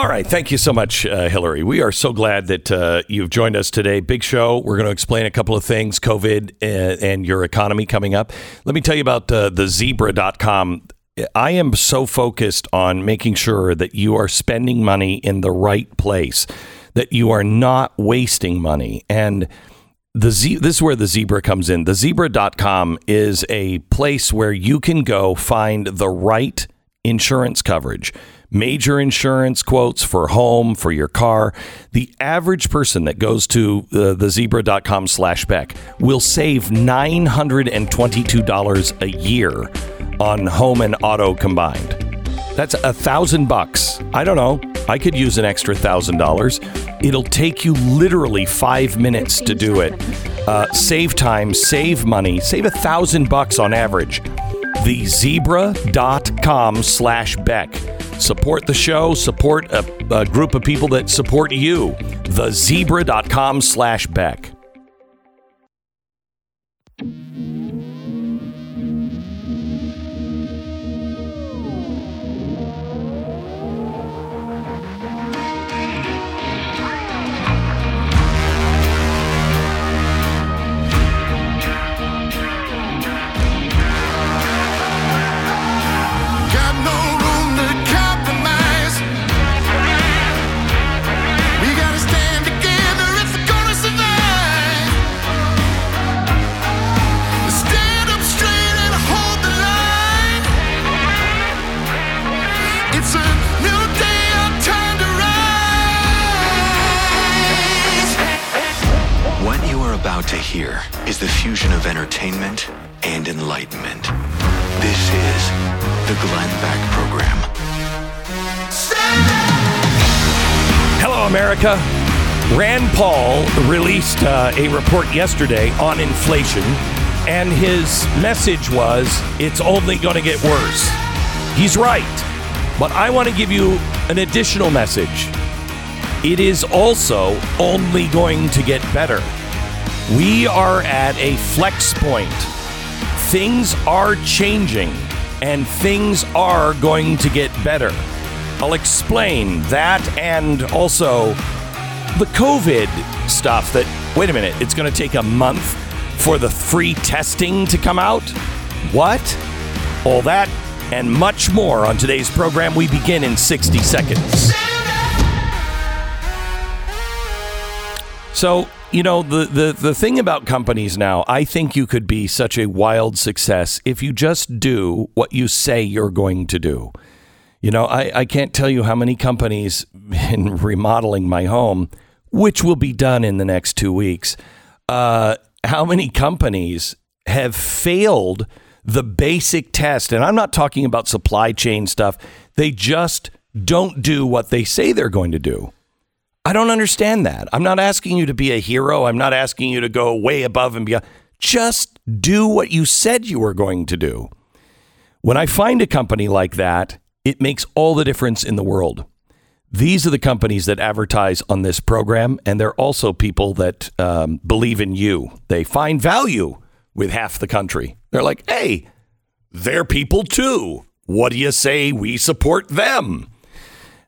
All right. Thank you so much, uh, Hillary. We are so glad that uh, you've joined us today. Big show. We're going to explain a couple of things COVID and, and your economy coming up. Let me tell you about uh, the zebra.com. I am so focused on making sure that you are spending money in the right place, that you are not wasting money. And the Z- this is where the zebra comes in. The zebra.com is a place where you can go find the right insurance coverage major insurance quotes for home, for your car. The average person that goes to uh, the zebra.com slash Beck will save $922 a year on home and auto combined. That's a thousand bucks. I don't know. I could use an extra thousand dollars. It'll take you literally five minutes to do it. Uh, save time, save money, save a thousand bucks on average. Thezebra.com slash Beck. Support the show, support a, a group of people that support you. Thezebra.com slash Beck. Paul released uh, a report yesterday on inflation, and his message was it's only going to get worse. He's right. But I want to give you an additional message. It is also only going to get better. We are at a flex point. Things are changing and things are going to get better. I'll explain that and also the COVID stuff that, wait a minute, it's going to take a month for the free testing to come out? What? All that and much more on today's program. We begin in 60 seconds. So, you know, the, the, the thing about companies now, I think you could be such a wild success if you just do what you say you're going to do. You know, I, I can't tell you how many companies in remodeling my home, which will be done in the next two weeks, uh, how many companies have failed the basic test. And I'm not talking about supply chain stuff. They just don't do what they say they're going to do. I don't understand that. I'm not asking you to be a hero. I'm not asking you to go way above and beyond. Just do what you said you were going to do. When I find a company like that, it makes all the difference in the world. These are the companies that advertise on this program, and they're also people that um, believe in you. They find value with half the country. They're like, hey, they're people too. What do you say we support them?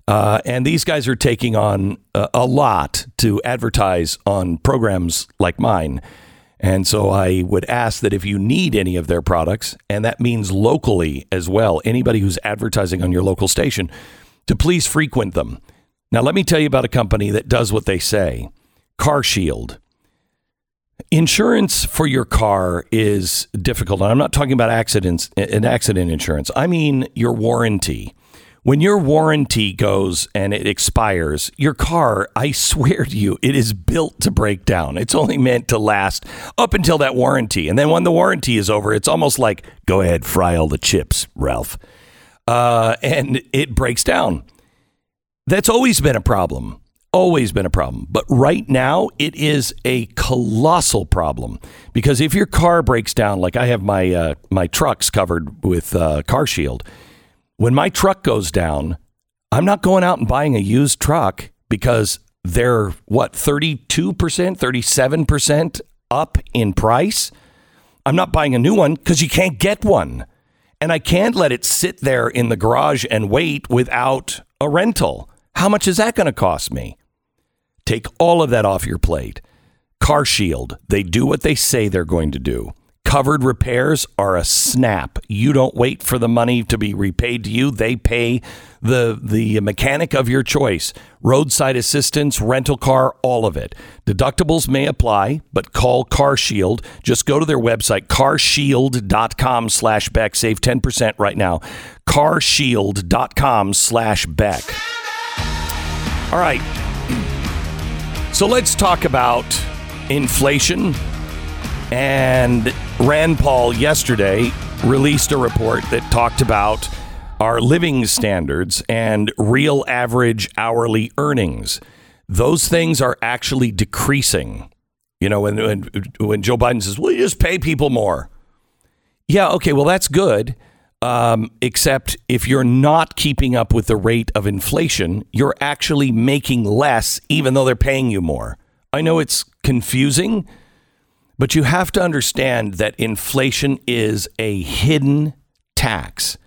Uh, and these guys are taking on a, a lot to advertise on programs like mine. And so I would ask that if you need any of their products, and that means locally as well, anybody who's advertising on your local station, to please frequent them. Now, let me tell you about a company that does what they say Car Shield. Insurance for your car is difficult. And I'm not talking about accidents, and accident insurance. I mean your warranty. When your warranty goes and it expires, your car, I swear to you, it is built to break down. It's only meant to last up until that warranty. And then when the warranty is over, it's almost like, go ahead, fry all the chips, Ralph. Uh, and it breaks down. That's always been a problem. Always been a problem. But right now, it is a colossal problem because if your car breaks down, like I have my uh, my trucks covered with uh, Car Shield, when my truck goes down, I'm not going out and buying a used truck because they're what 32%, 37% up in price. I'm not buying a new one because you can't get one. And I can't let it sit there in the garage and wait without a rental. How much is that going to cost me? Take all of that off your plate. Car Shield, they do what they say they're going to do. Covered repairs are a snap. You don't wait for the money to be repaid to you. They pay the the mechanic of your choice. Roadside assistance, rental car, all of it. Deductibles may apply, but call Car Shield. Just go to their website, carshield.com slash Beck. Save 10% right now. carshield.com slash Beck. All right. So let's talk about inflation. And Rand Paul yesterday released a report that talked about our living standards and real average hourly earnings. Those things are actually decreasing. You know, when, when, when Joe Biden says, well, you just pay people more. Yeah, okay, well, that's good. Um, except if you're not keeping up with the rate of inflation, you're actually making less, even though they're paying you more. I know it's confusing, but you have to understand that inflation is a hidden tax,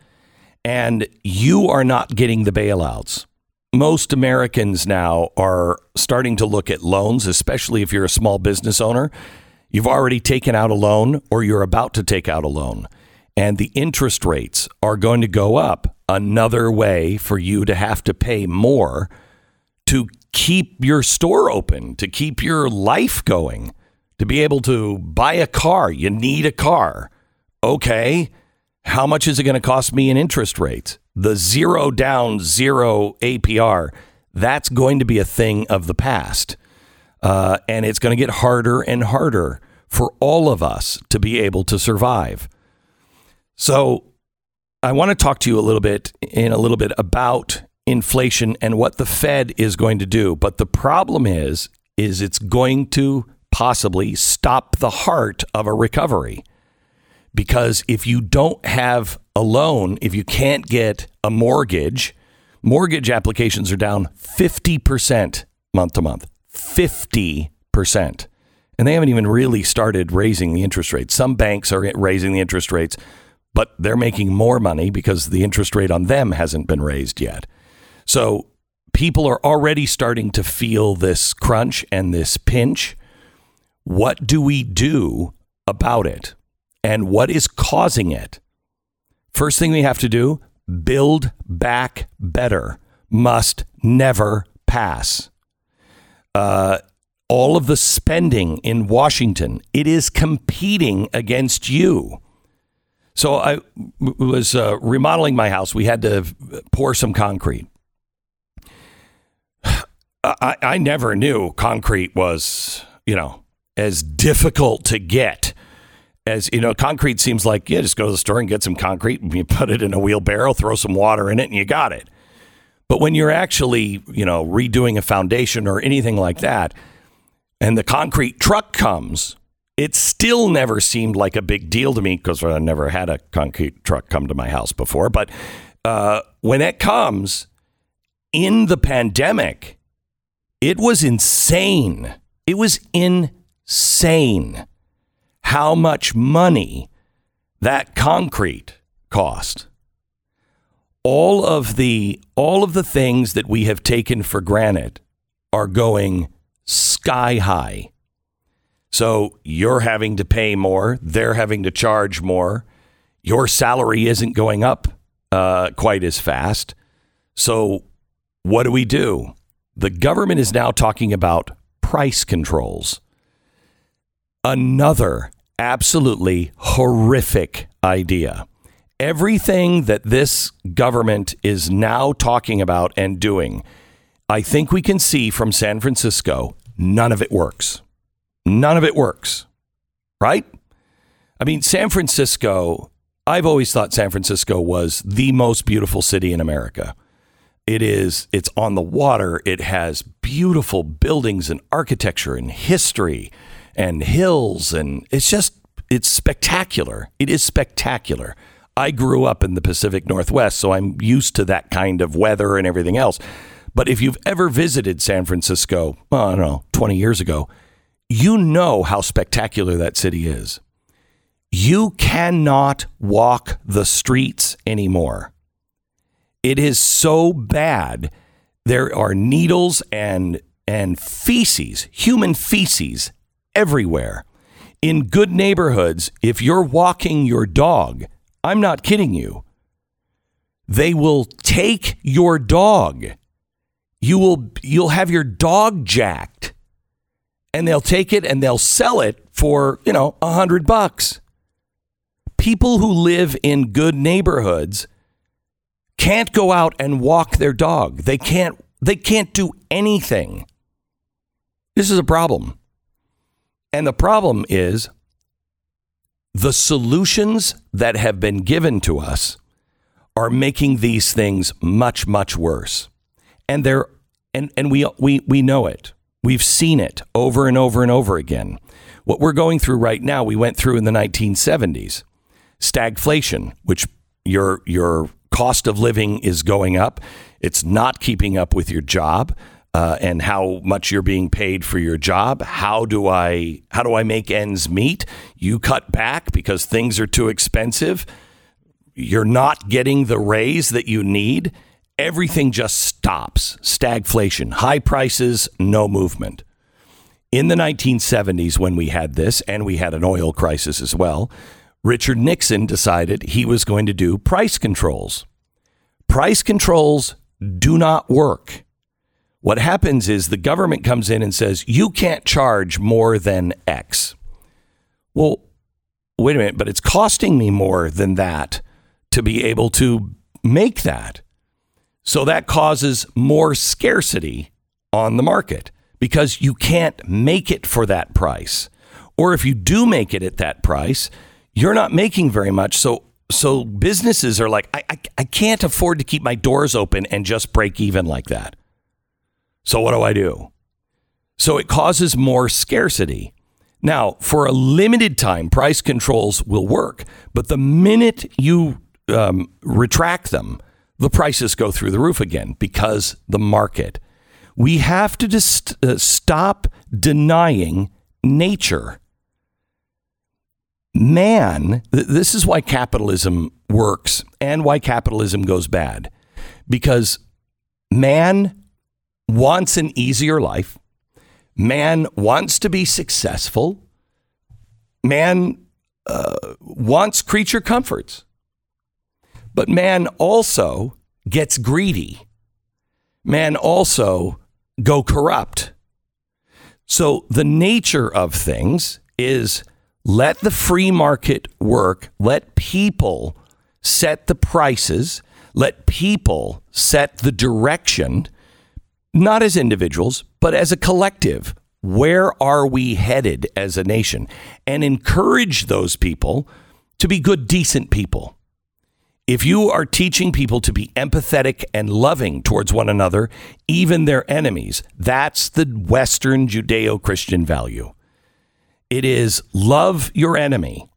and you are not getting the bailouts. Most Americans now are starting to look at loans, especially if you're a small business owner. You've already taken out a loan or you're about to take out a loan and the interest rates are going to go up. Another way for you to have to pay more to keep your store open, to keep your life going, to be able to buy a car. You need a car. Okay. How much is it going to cost me in interest rates? The zero down, zero APR, that's going to be a thing of the past. Uh, and it's going to get harder and harder for all of us to be able to survive. So I want to talk to you a little bit in a little bit about inflation and what the Fed is going to do. But the problem is, is it's going to possibly stop the heart of a recovery. Because if you don't have a loan, if you can't get a mortgage, mortgage applications are down 50% month to month. 50%. And they haven't even really started raising the interest rates. Some banks are raising the interest rates but they're making more money because the interest rate on them hasn't been raised yet. So people are already starting to feel this crunch and this pinch. What do we do about it? And what is causing it? First thing we have to do build back better, must never pass. Uh, all of the spending in Washington, it is competing against you. So I was uh, remodeling my house. We had to pour some concrete. I, I never knew concrete was, you know, as difficult to get as you know, concrete seems like yeah, just go to the store and get some concrete and you put it in a wheelbarrow, throw some water in it, and you got it. But when you're actually, you know, redoing a foundation or anything like that, and the concrete truck comes, it still never seemed like a big deal to me because I never had a concrete truck come to my house before. But uh, when it comes in the pandemic, it was insane. It was insane how much money that concrete cost. All of the all of the things that we have taken for granted are going sky high so you're having to pay more, they're having to charge more. Your salary isn't going up uh, quite as fast. So what do we do? The government is now talking about price controls. Another absolutely horrific idea. Everything that this government is now talking about and doing, I think we can see from San Francisco, none of it works. None of it works, right? I mean, San Francisco, I've always thought San Francisco was the most beautiful city in America. It is, it's on the water. It has beautiful buildings and architecture and history and hills. And it's just, it's spectacular. It is spectacular. I grew up in the Pacific Northwest, so I'm used to that kind of weather and everything else. But if you've ever visited San Francisco, well, I don't know, 20 years ago, you know how spectacular that city is. You cannot walk the streets anymore. It is so bad There are needles and and feces, human feces everywhere. In good neighborhoods, if you're walking your dog, I'm not kidding you. They will take your dog. You will you'll have your dog jacked. And they'll take it and they'll sell it for, you know, a hundred bucks. People who live in good neighborhoods can't go out and walk their dog. They can't they can't do anything. This is a problem. And the problem is the solutions that have been given to us are making these things much much worse. And they're and and we we we know it. We've seen it over and over and over again. What we're going through right now, we went through in the 1970s. Stagflation, which your your cost of living is going up. It's not keeping up with your job. Uh, and how much you're being paid for your job. How do I how do I make ends meet? You cut back because things are too expensive. You're not getting the raise that you need. Everything just stops. Stagflation, high prices, no movement. In the 1970s, when we had this, and we had an oil crisis as well, Richard Nixon decided he was going to do price controls. Price controls do not work. What happens is the government comes in and says, you can't charge more than X. Well, wait a minute, but it's costing me more than that to be able to make that. So that causes more scarcity on the market because you can't make it for that price. Or if you do make it at that price, you're not making very much. So so businesses are like, I, I, I can't afford to keep my doors open and just break even like that. So what do I do? So it causes more scarcity. Now, for a limited time, price controls will work, but the minute you um, retract them, the prices go through the roof again because the market. We have to just uh, stop denying nature. Man, th- this is why capitalism works and why capitalism goes bad. Because man wants an easier life. Man wants to be successful. Man uh, wants creature comforts. But man also gets greedy. Man also go corrupt. So the nature of things is let the free market work. Let people set the prices. Let people set the direction not as individuals, but as a collective. Where are we headed as a nation? And encourage those people to be good, decent people. If you are teaching people to be empathetic and loving towards one another, even their enemies, that's the Western Judeo Christian value. It is love your enemy,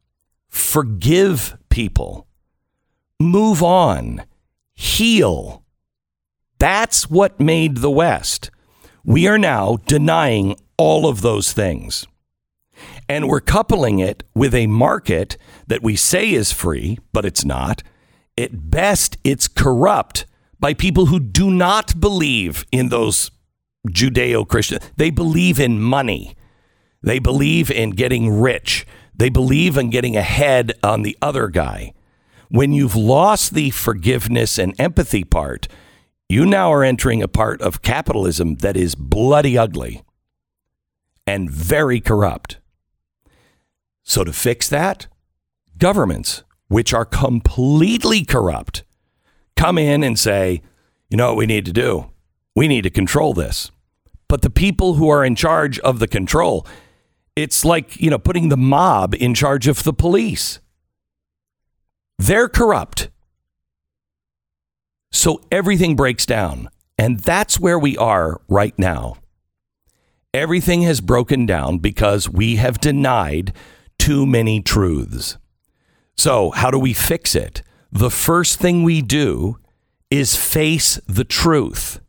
forgive people, move on, heal, that's what made the West. We are now denying all of those things. And we're coupling it with a market that we say is free, but it's not. At best, it's corrupt by people who do not believe in those Judeo Christian. They believe in money. They believe in getting rich. They believe in getting ahead on the other guy. When you've lost the forgiveness and empathy part, you now are entering a part of capitalism that is bloody ugly and very corrupt. So, to fix that, governments, which are completely corrupt, come in and say, you know what we need to do? We need to control this. But the people who are in charge of the control, it's like, you know, putting the mob in charge of the police. They're corrupt. So everything breaks down. And that's where we are right now. Everything has broken down because we have denied too many truths. So, how do we fix it? The first thing we do is face the truth.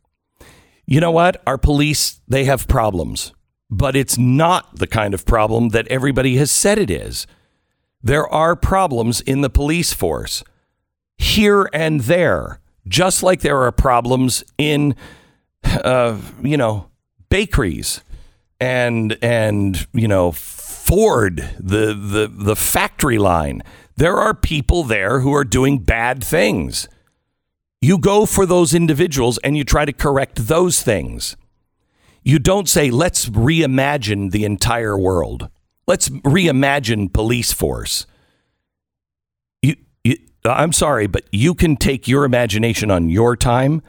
You know what? Our police, they have problems, but it's not the kind of problem that everybody has said it is. There are problems in the police force here and there just like there are problems in uh, you know, bakeries and and you know Ford, the the the factory line. There are people there who are doing bad things. You go for those individuals and you try to correct those things. You don't say, let's reimagine the entire world. Let's reimagine police force. You, I'm sorry, but you can take your imagination on your time.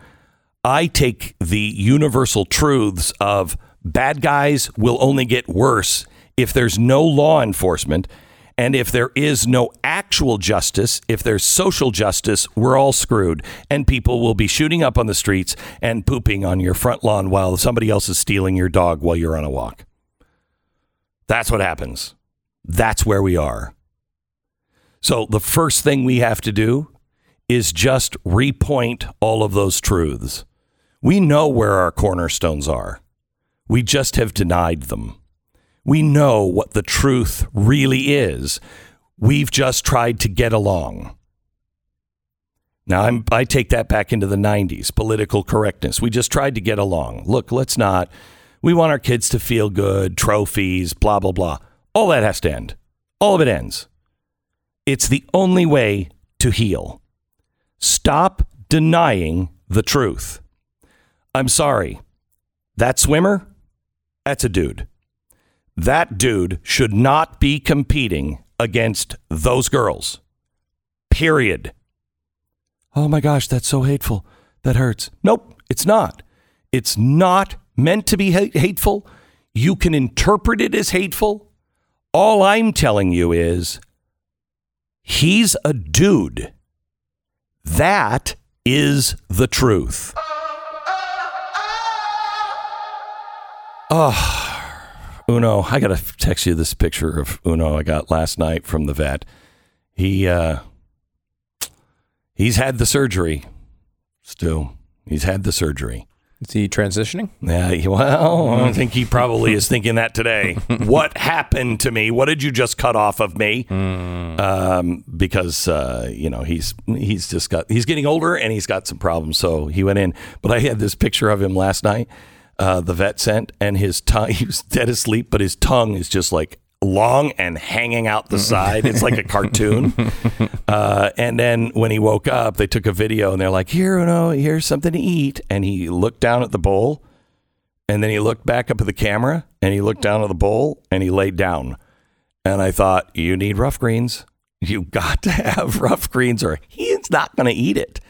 I take the universal truths of bad guys will only get worse if there's no law enforcement and if there is no actual justice, if there's social justice, we're all screwed. And people will be shooting up on the streets and pooping on your front lawn while somebody else is stealing your dog while you're on a walk. That's what happens. That's where we are. So the first thing we have to do is just repoint all of those truths. We know where our cornerstones are. We just have denied them. We know what the truth really is. We've just tried to get along. Now, I'm, I take that back into the 90s, political correctness. We just tried to get along. Look, let's not. We want our kids to feel good, trophies, blah, blah, blah. All that has to end. All of it ends. It's the only way to heal. Stop denying the truth. I'm sorry. That swimmer, that's a dude that dude should not be competing against those girls. Period. Oh my gosh, that's so hateful. That hurts. Nope, it's not. It's not meant to be hate- hateful. You can interpret it as hateful. All I'm telling you is he's a dude. That is the truth. Oh. Uno, I got to text you this picture of Uno I got last night from the vet. He uh, he's had the surgery. Still, he's had the surgery. Is he transitioning? Yeah, well, I think he probably is thinking that today. what happened to me? What did you just cut off of me? Um, because uh, you know he's he's just got he's getting older and he's got some problems. So he went in. But I had this picture of him last night. Uh, the vet sent, and his tongue he was dead asleep, but his tongue is just like long and hanging out the side. It's like a cartoon. Uh, and then when he woke up, they took a video and they're like, "Here, Uno, here's something to eat." And he looked down at the bowl, and then he looked back up at the camera, and he looked down at the bowl, and he laid down. And I thought, "You need Ruff Greens. You got to have Ruff Greens, or he's not going to eat it."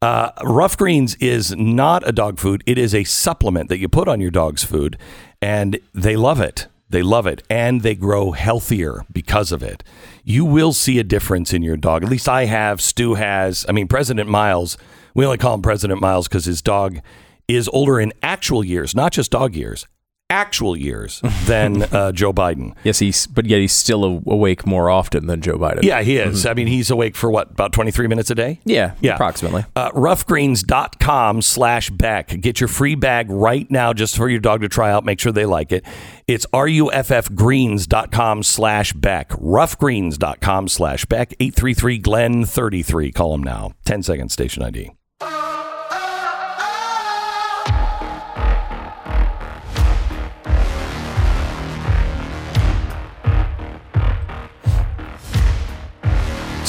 Uh, Ruff Greens is not a dog food. It is a supplement that you put on your dog's food, and they love it. They love it, and they grow healthier because of it. You will see a difference in your dog. At least I have. Stu has. I mean, President Miles. We only call him President Miles because his dog is older in actual years, not just dog years, actual years than uh, Joe Biden. Yes, he's but yet he's still awake more often than Joe Biden. Yeah, he is. I mean, he's awake for what, about 23 minutes a day? yeah, Yeah. approximately. Uh, ruffgreens.com slash Beck. Get your free bag right now just for your dog to try out. Make sure they like it. It's ruffgreens.com slash Beck. Ruffgreens.com slash Beck. 833 Glenn 33. Call them now. 10 second station ID.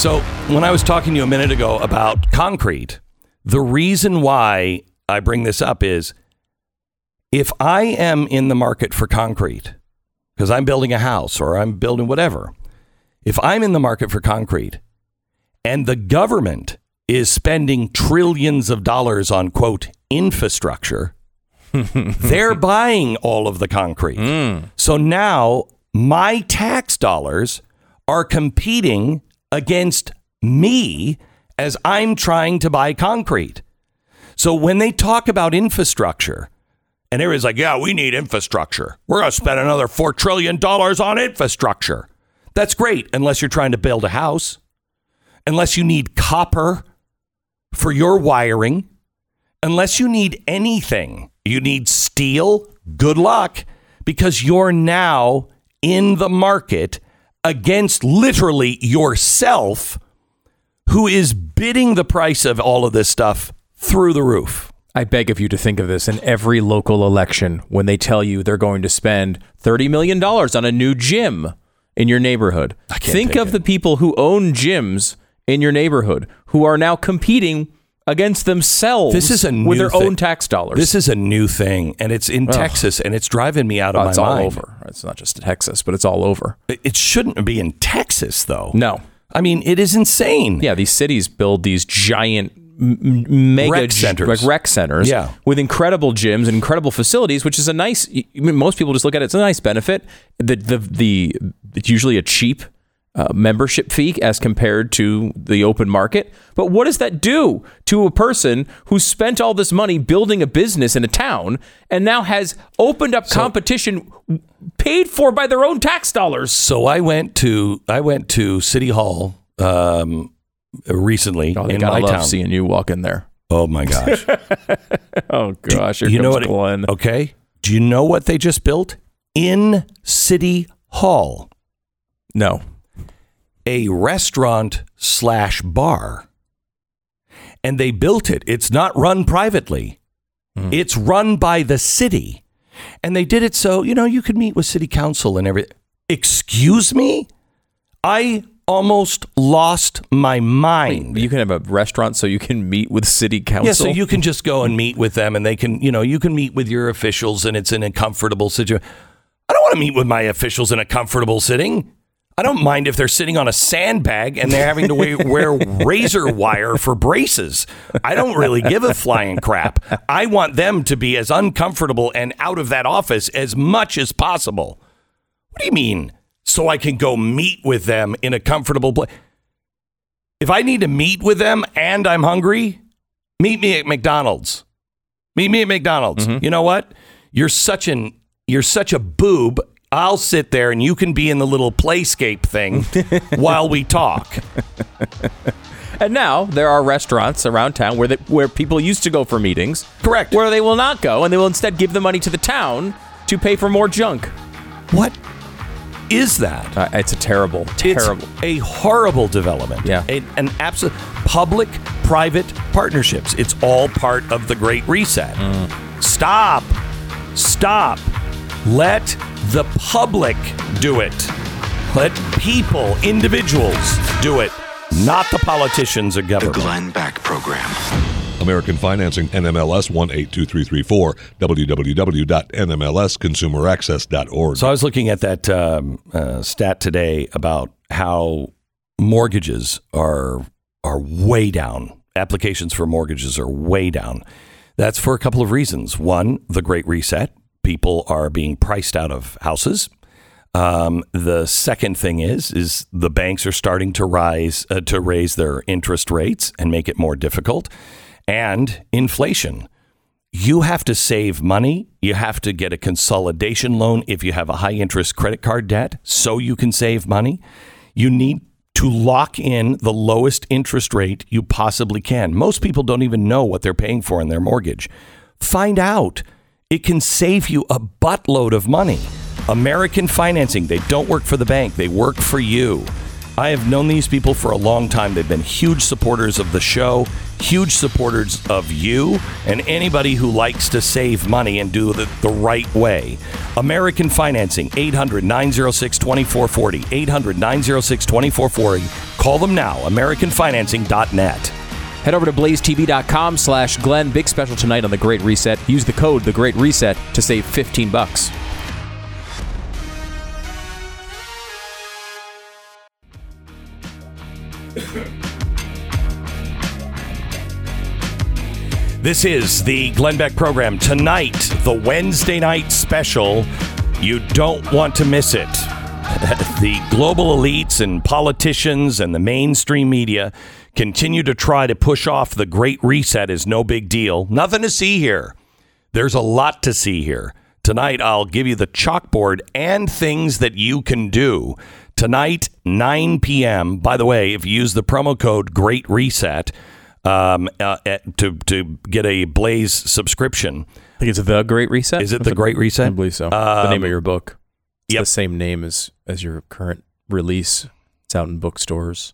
So, when I was talking to you a minute ago about concrete, the reason why I bring this up is if I am in the market for concrete, because I'm building a house or I'm building whatever, if I'm in the market for concrete and the government is spending trillions of dollars on quote infrastructure, they're buying all of the concrete. Hmm. So now my tax dollars are competing against me as I'm trying to buy concrete. So when they talk about infrastructure, and everybody's like, yeah, we need infrastructure. We're going to spend another $4 trillion on infrastructure. That's great, unless you're trying to build a house, unless you need copper for your wiring, unless you need anything. You need steel, good luck, because you're now in the market against literally yourself who is bidding the price of all of this stuff through the roof. I beg of you to think of this in every local election when they tell you they're going to spend $30 million on a new gym in your neighborhood. Think of it. the people who own gyms in your neighborhood who are now competing against themselves This is a with their thing. own tax dollars. This is a new thing, and it's in Texas, and it's driving me out of Oh, my it's all mind. over. It's not just Texas, but it's all over. It- shouldn't be in Texas, though. No. I mean, it is insane. Yeah, these cities build these giant mega Rec centers. like rec centers, Yeah. with incredible gyms and incredible facilities, which is a nice. I mean, most people just look at it; it's a nice benefit. The the the it's usually a cheap uh, membership fee as compared to the open market. But what does that do to a person who spent all this money building a business in a town and now has opened up competition paid for by their own tax dollars? So I went to I went to City Hall um, recently Oh, in my love town. seeing you walk in there. Oh my gosh! Oh gosh, here you know what? Glenn. Okay. Do you know what they just built in City Hall? No. A restaurant slash bar, and they built it. It's not run privately. Hmm. It's run by the city, and they did it so you know you could meet with city council and everything. Excuse me, I almost lost my mind. You can have a restaurant so you can meet with city council. Yeah, so you can just go and meet with them, and they can, you know, you can meet with your officials, and it's in a comfortable situation. I don't want to meet with my officials in a comfortable sitting. I don't mind if they're sitting on a sandbag and they're having to wear, wear razor wire for braces. I don't really give a flying crap. I want them to be as uncomfortable and out of that office as much as possible. What do you mean? So I can go meet with them in a comfortable place? If I need to meet with them and I'm hungry, meet me at McDonald's. Meet me at McDonald's. Mm-hmm. You know what? You're such an you're such a boob. I'll sit there and you can be in the little playscape thing while we talk. and now there are restaurants around town where they, where people used to go for meetings. Correct. Where they will not go, and they will instead give the money to the town to pay for more junk. What is that? Uh, it's a terrible, terrible. It's a horrible development. Yeah. A- an absolute public private partnerships. It's all part of the Great Reset. Mm. Stop. Stop. Let the public do it. Let people, individuals do it, not the politicians or government. The government. Glenn Beck Program. American Financing, NMLS 182334, www.nmlsconsumeraccess.org. So I was looking at that um, uh, stat today about how mortgages are are way down. Applications for mortgages are way down. That's for a couple of reasons. One, the Great Reset. People are being priced out of houses. Um, the second thing is is the banks are starting to rise uh, to raise their interest rates and make it more difficult, and inflation you have to save money. You have to get a consolidation loan if you have a high interest credit card debt so you can save money. You need to lock in the lowest interest rate you possibly can. Most people don't even know what they're paying for in their mortgage. Find out. It can save you a buttload of money. American Financing, they don't work for the bank, they work for you. I have known these people for a long time. They've been huge supporters of the show, huge supporters of you, and anybody who likes to save money and do it the right way. American Financing, 800 906 2440. 800 906 2440. Call them now, AmericanFinancing.net. Head over to blazetv.com slash Glenn. Big special tonight on The Great Reset. Use the code The Great Reset to save 15 bucks. This is the Glenn Beck program. Tonight, the Wednesday night special. You don't want to miss it. the global elites and politicians and the mainstream media continue to try to push off the Great Reset is no big deal. Nothing to see here. There's a lot to see here. Tonight, I'll give you the chalkboard and things that you can do. Tonight, 9 p.m. By the way, if you use the promo code Great Reset um, uh, at- to to get a Blaze subscription, I think it's The Great Reset. is it the Great Reset? I believe so. the name of your book. It's yep. the same name as, as your current release. It's out in bookstores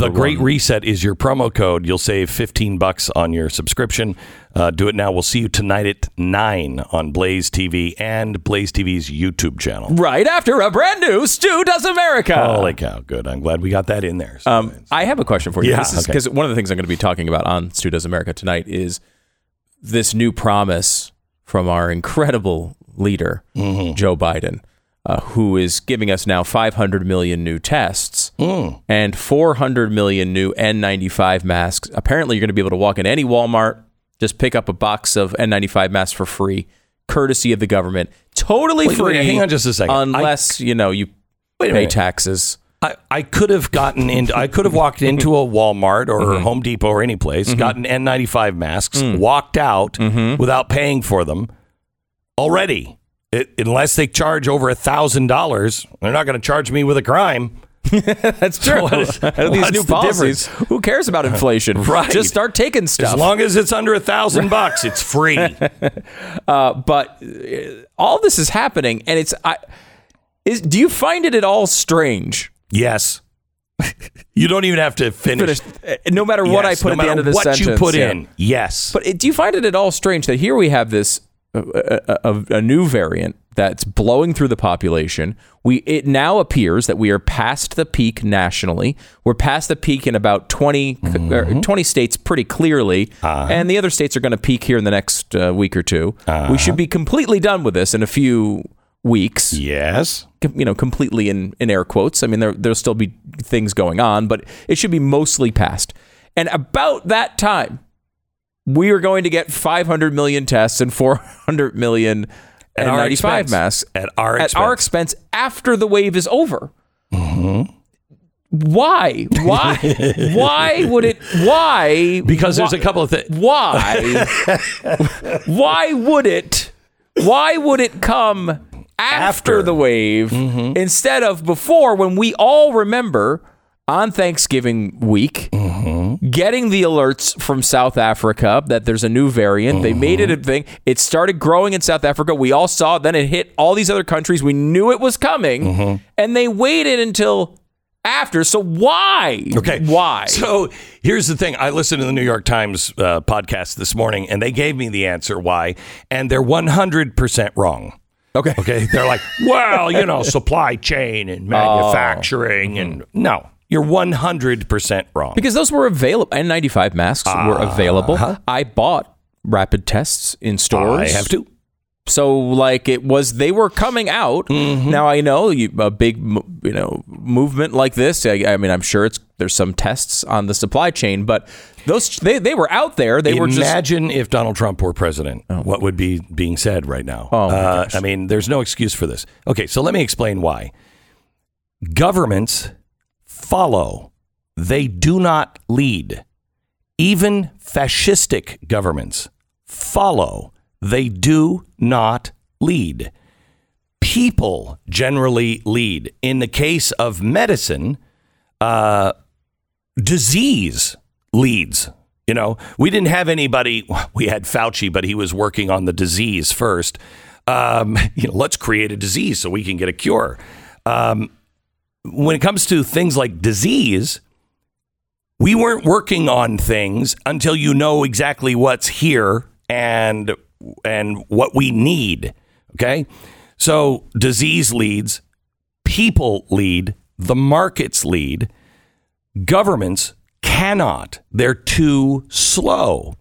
the Great one. Reset is your promo code. You'll save 15 bucks on your subscription. Uh, do it now. We'll see you tonight at 9 on Blaze TV and Blaze TV's YouTube channel. Right after a brand new Stu Does America. Holy cow. Good. I'm glad we got that in there. So Um, I have a question for you. Yeah, is okay. because one of the things I'm going to be talking about on Stu Does America tonight is this new promise from our incredible leader, Mm-hmm. Joe Biden, uh, who is giving us now 500 million new tests Mm. and 400 million new N95 masks. Apparently, you're going to be able to walk in any Walmart, just pick up a box of N95 masks for free, courtesy of the government, totally Wait, free. wait, hang on just a second. I- Unless you know you pay taxes. I, I could have gotten into, I could have walked into a Walmart or Mm-hmm. Home Depot or any place, gotten N95 masks, Mm. walked out Mm-hmm. without paying for them already. It, unless they charge over a thousand dollars, they're not going to charge me with a crime. That's true. what is- These new the policies. Who cares about inflation? Right. Just start taking stuff. As long as it's under a thousand bucks, it's free. uh, but uh, all this is happening, and it's. I, is do you find it at all strange? yes. you don't even have to finish. Finish, uh, no matter what I put no at the end of the what sentence. you put yeah. in. Yes. But it, do you find it at all strange that here we have this a, a, a new variant that's blowing through the population? We it now appears that we are past the peak nationally. We're past the peak in about 20, Mm-hmm. er, 20 states pretty clearly, Uh-huh. and the other states are going to peak here in the next uh, week or 2 We should be completely done with this in a few weeks yes. you know, completely in, in air quotes. I mean, there, there'll still be things going on, but it should be mostly past. And about that time, we are going to get 500 million tests and 400 million At and our 95 expense. masks At our at our expense. expense after the wave is over. Why? Why? why would it? Why? Because there's why- a couple of things. why why would it why would it come after, After. the wave Mm-hmm. instead of before when we all remember on Thanksgiving week Mm-hmm. getting the alerts from South Africa that there's a new variant they made it a Mm-hmm. thing it started growing in South Africa we all saw it then it hit all these other countries we knew it was coming Mm-hmm. and they waited until after so why Okay. why So here's the thing. I listened to the New York Times uh, podcast this morning, and they gave me the answer why, and they're 100% wrong. okay Okay. They're like, well, you know, supply chain and manufacturing. And no, you're 100% wrong. Because those were available. N95 masks were available. Uh-huh. I bought rapid tests in stores. I have to. So, like, it was, they were coming out. Mm-hmm. Now, I know you, a big, you know, movement like this. I, I mean, I'm sure it's, there's some tests on the supply chain, but those, they, they were out there. They were just, Imagine if Donald Trump were president, what would be being said right now? Oh, uh. I mean, there's no excuse for this. Okay, so let me explain why. Governments follow, they do not lead. Even fascistic governments follow, they do not lead. People generally lead. In the case of medicine, uh, disease leads. You know, we didn't have anybody. We had Fauci, but he was working on the disease first. Um, you know, let's create a disease so we can get a cure. Um, when it comes to things like disease, we weren't working on things until you know exactly what's here and and what we need. Okay, so disease leads, people lead, the markets lead governments cannot. They're too slow.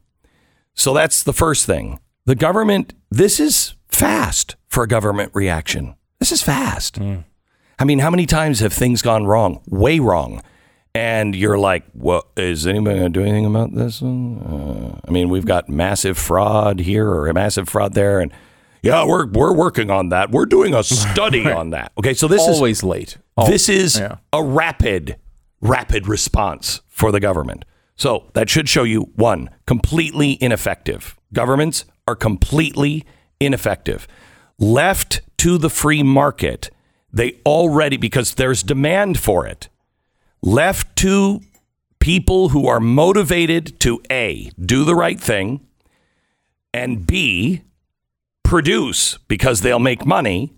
So that's the first thing. The government, this is fast for a government reaction. This is fast. Hmm. I mean, how many times have things gone wrong? Way wrong. And you're like, well, is anybody going to do anything about this? Uh, I mean, we've got massive fraud here or a massive fraud there. And yeah, we're, we're working on that. We're doing a study on that. Okay. So this is always late. this is yeah. a rapid, rapid response for the government. So that should show you one, completely ineffective. Governments are completely ineffective. Left to the free market, they already, because there's demand for it, left to people who are motivated to A, do the right thing, and B, produce because they'll make money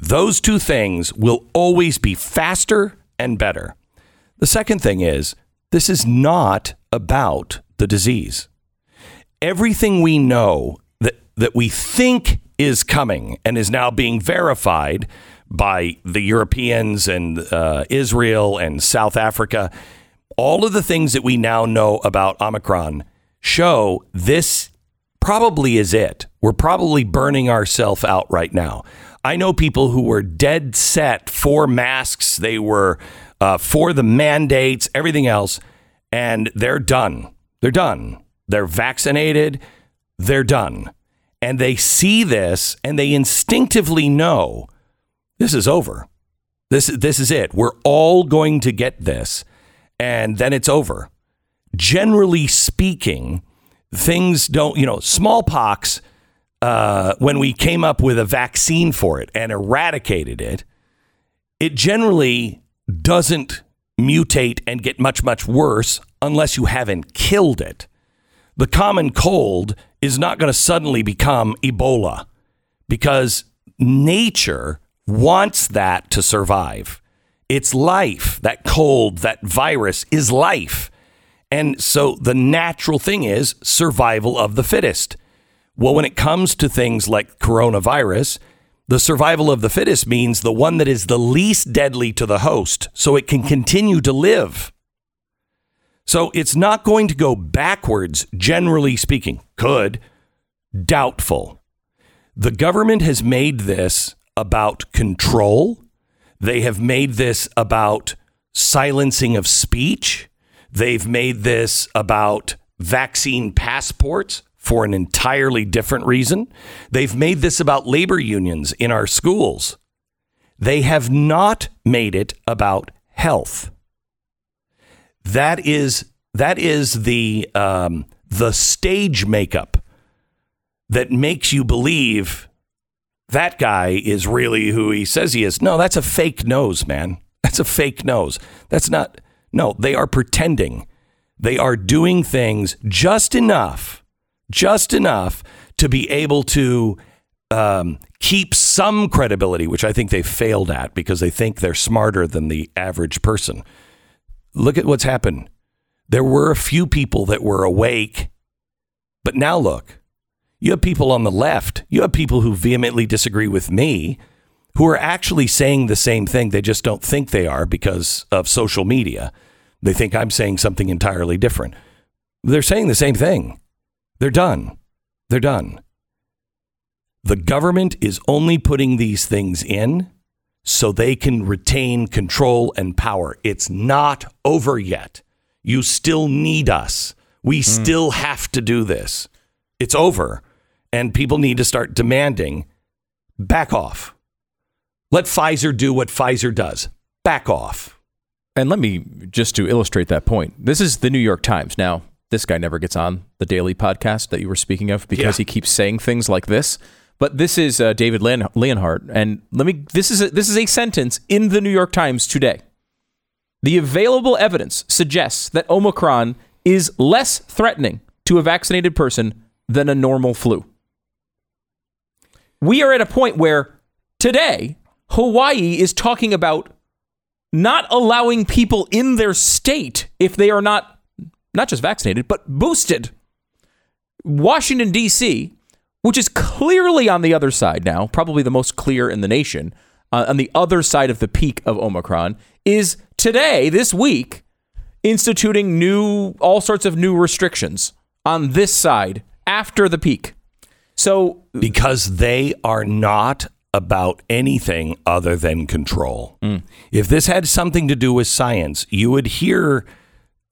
those two things will always be faster and better. The second thing is this is not about the disease. Everything we know that, that we think is coming and is now being verified by the Europeans and uh, Israel and South Africa, all of the things that we now know about Omicron show this probably is it. We're probably burning ourselves out right now. I know people who were dead set for masks, they were uh, for the mandates, everything else, and they're done. They're done. They're vaccinated, they're done. And they see this and they instinctively know this is over. This, this is it. We're all going to get this, and then it's over. Generally speaking, things don't, you know, smallpox, uh, when we came up with a vaccine for it and eradicated it, it generally doesn't mutate and get much, much worse unless you haven't killed it. The common cold is not going to suddenly become Ebola because nature wants that to survive. It's life. That cold, that virus is life. And so the natural thing is survival of the fittest. Well, when it comes to things like coronavirus, the survival of the fittest means the one that is the least deadly to the host so it can continue to live. So it's not going to go backwards, generally speaking. Could. Doubtful. The government has made this about control. They have made this about silencing of speech. They've made this about vaccine passports for an entirely different reason. They've made this about labor unions in our schools. They have not made it about health. That is that is the um, the stage makeup that makes you believe that guy is really who he says he is. No, that's a fake nose, man. That's a fake nose. That's not. No, they are pretending. They are doing things just enough, just enough to be able to um, keep some credibility, which I think they failed at because they think they're smarter than the average person. Look at what's happened. There were a few people that were awake, but now look. You have people on the left, you have people who vehemently disagree with me, who are actually saying the same thing. They just don't think they are because of social media. They think I'm saying something entirely different. They're saying the same thing. They're done. They're done. The government is only putting these things in so they can retain control and power. It's not over yet. You still need us. We hmm. still have to do this. It's over. And people need to start demanding back off. Let Pfizer do what Pfizer does. Back off. And let me just to illustrate that point. This is the New York Times. Now, this guy never gets on the daily podcast that you were speaking of because Yeah. he keeps saying things like this. But this is uh, David Leon- Leonhardt, and let me. This is a, this is a sentence in the New York Times today. The available evidence suggests that Omicron is less threatening to a vaccinated person than a normal flu. We are at a point where today Hawaii is talking about not allowing people in their state if they are not not just vaccinated but boosted. Washington D.C., which is clearly on the other side now, probably the most clear in the nation, uh, on the other side of the peak of Omicron, is today this week instituting new all sorts of new restrictions on this side after the peak. So because they are not about anything other than control. Hmm. If this had something to do with science, you would hear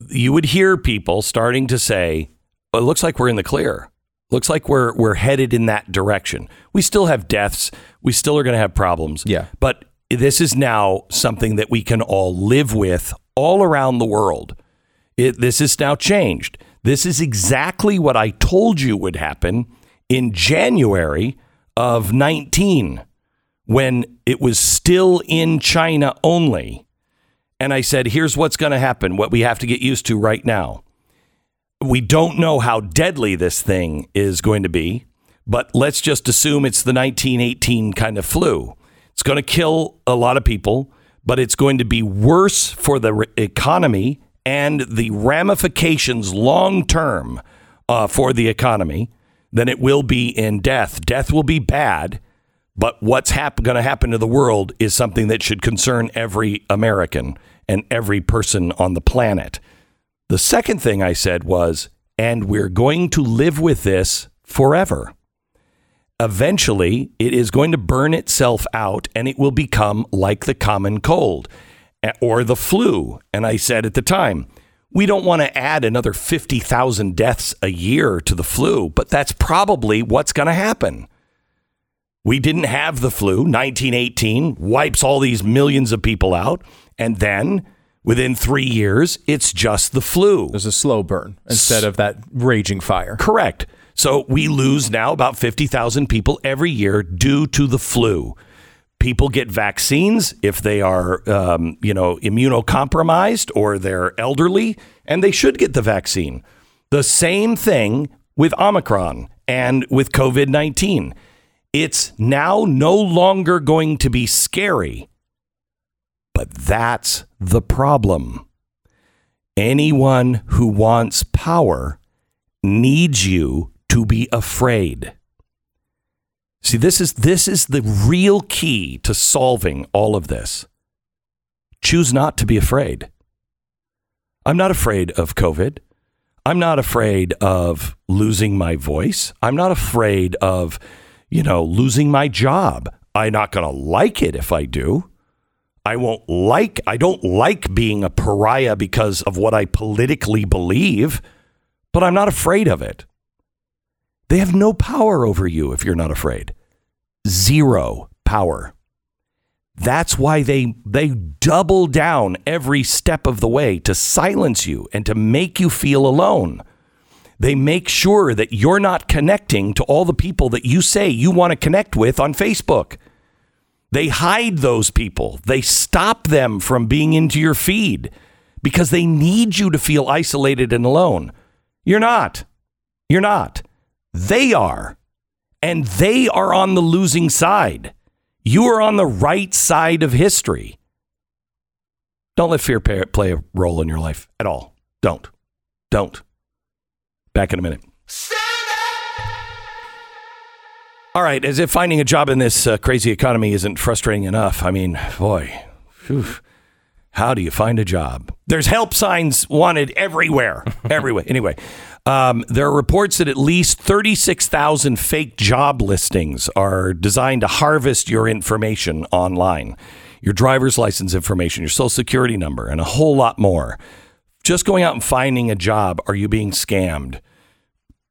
you would hear people starting to say, "Well, "It looks like we're in the clear. Looks like we're we're headed in that direction. We still have deaths. We still are going to have problems. Yeah. but this is now something that we can all live with all around the world. It, this is now changed. This is exactly what I told you would happen in January of 19 when it was still in China only. And I said, here's what's going to happen, what we have to get used to right now. We don't know how deadly this thing is going to be, but let's just assume it's the 1918 kind of flu. It's going to kill a lot of people, but it's going to be worse for the re- economy and the ramifications long term uh, for the economy than it will be in death. Death will be bad, but what's hap- going to happen to the world is something that should concern every American and every person on the planet. The second thing I said was, and we're going to live with this forever. Eventually, it is going to burn itself out and it will become like the common cold eh, or the flu. And I said at the time, we don't want to add another 50,000 deaths a year to the flu, but that's probably what's going to happen. We didn't have the flu. 1918 wipes all these millions of people out. And then within three years, it's just the flu. There's a slow burn instead of that raging fire. Correct. So we lose now about 50,000 people every year due to the flu. People get vaccines if they are, um, you know, immunocompromised or they're elderly, and they should get the vaccine. The same thing with Omicron and with COVID 19. It's now no longer going to be scary, but that's the problem. Anyone who wants power needs you to be afraid. See, this is this is the real key to solving all of this. Choose not to be afraid. I'm not afraid of COVID. I'm not afraid of losing my voice. I'm not afraid of, you know, losing my job. I'm not going to like it if I do. I won't like I don't like being a pariah because of what I politically believe, but I'm not afraid of it. They have no power over you if you're not afraid. Zero power. That's why they they double down every step of the way to silence you and to make you feel alone. They make sure that you're not connecting to all the people that you say you want to connect with on Facebook. They hide those people. They stop them from being into your feed because they need you to feel isolated and alone. You're not. You're not. They are. And they are on the losing side. You are on the right side of history. Don't let fear play a role in your life at all. Don't. Don't. Back in a minute. All right, as if finding a job in this uh, crazy economy isn't frustrating enough. I mean, boy, phew, how do you find a job? There's help signs wanted everywhere, everywhere. Anyway, um, there are reports that at least 36,000 fake job listings are designed to harvest your information online, your driver's license information, your social security number, and a whole lot more. Just going out and finding a job, are you being scammed?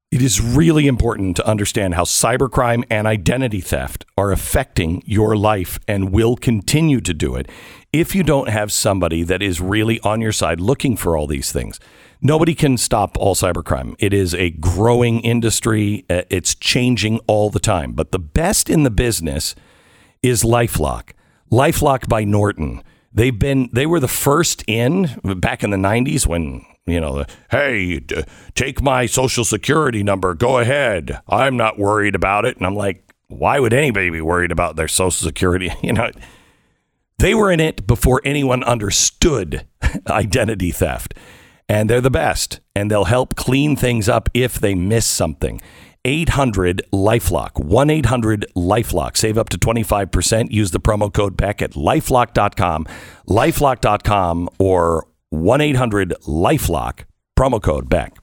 It is really important to understand how cybercrime and identity theft are affecting your life and will continue to do it if you don't have somebody that is really on your side looking for all these things. Nobody can stop all cybercrime. It is a growing industry, uh, it's changing all the time. But the best in the business is Lifelock. Lifelock by Norton. They've been they were the first in back in the 90s when you know, hey, d- take my social security number. Go ahead. I'm not worried about it. And I'm like, why would anybody be worried about their social security? You know, they were in it before anyone understood identity theft. And they're the best. And they'll help clean things up if they miss something. 800 Lifelock, 1 800 Lifelock. Save up to 25%. Use the promo code Beck at lifelock.com, lifelock.com, or 1 800 Lifelock, promo code Beck.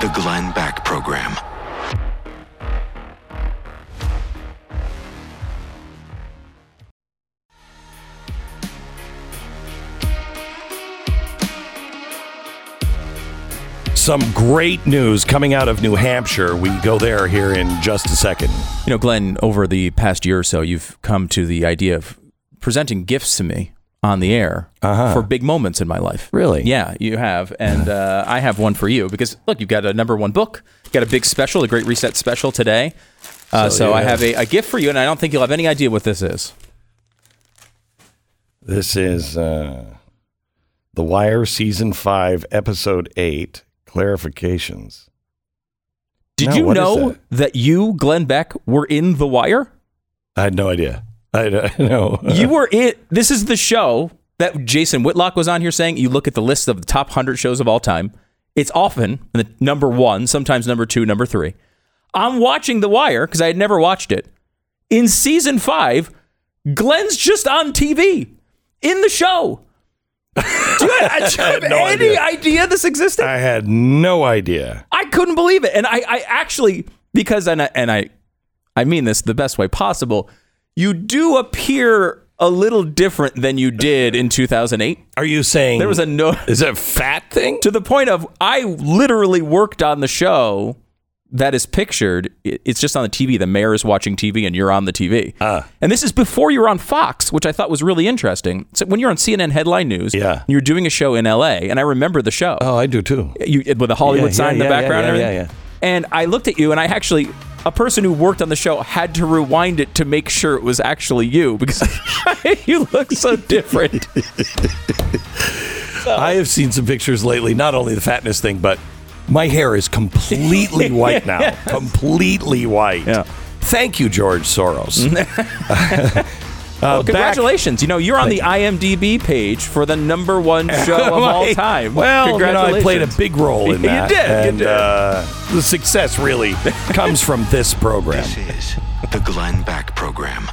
The Glenn Beck Program. Some great news coming out of New Hampshire. We go there here in just a second. You know, Glenn, over the past year or so, you've come to the idea of presenting gifts to me on the air for big moments in my life. Really? Yeah, you have. And uh, I have one for you because, look, you've got a number one book, got a big special, a Great Reset special today. Uh, So so you I have- a, a gift for you, and I don't think you'll have any idea what this is. This is uh, The Wire Season 5, Episode 8 Clarifications. Did you know that? that? you, Glenn Beck, were in The Wire? I had no idea. I, I know. you were it. This is the show that Jason Whitlock was on here saying. You look at the list of the top hundred shows of all time. It's often the number one, sometimes number two, number three. I'm watching The Wire because I had never watched it. In season five, Glenn's just on TV in the show. Do you, do you have no any idea. idea this existed? I had no idea. I couldn't believe it, and I, I actually because and I, and I, I mean this the best way possible. You do appear a little different than you did in 2008. Are you saying There was a no is it a fat thing? to the point of I literally worked on the show that is pictured. It's just on the TV. The mayor is watching TV, and you're on the TV. Ah. And this is before you were on Fox, which I thought was really interesting. So when you're on CNN headline news, Yeah. you're doing a show in LA, and I remember the show. Oh, I do too. you with the Hollywood Yeah, sign in the yeah, background yeah, and yeah, everything. yeah. And I looked at you and I actually a person who worked on the show had to rewind it to make sure it was actually you because you look so different. I have seen some pictures lately. Not only the fatness thing, but my hair is completely white now. Completely white. Yeah. Thank you, George Soros. Uh, Well, back- congratulations. You know, you're on the IMDb page for the number one show of all time. Well, you know, I congratulations. played a big role in You that. did, you And did. Uh, the success really comes from this program. This is the Glenn Beck Program.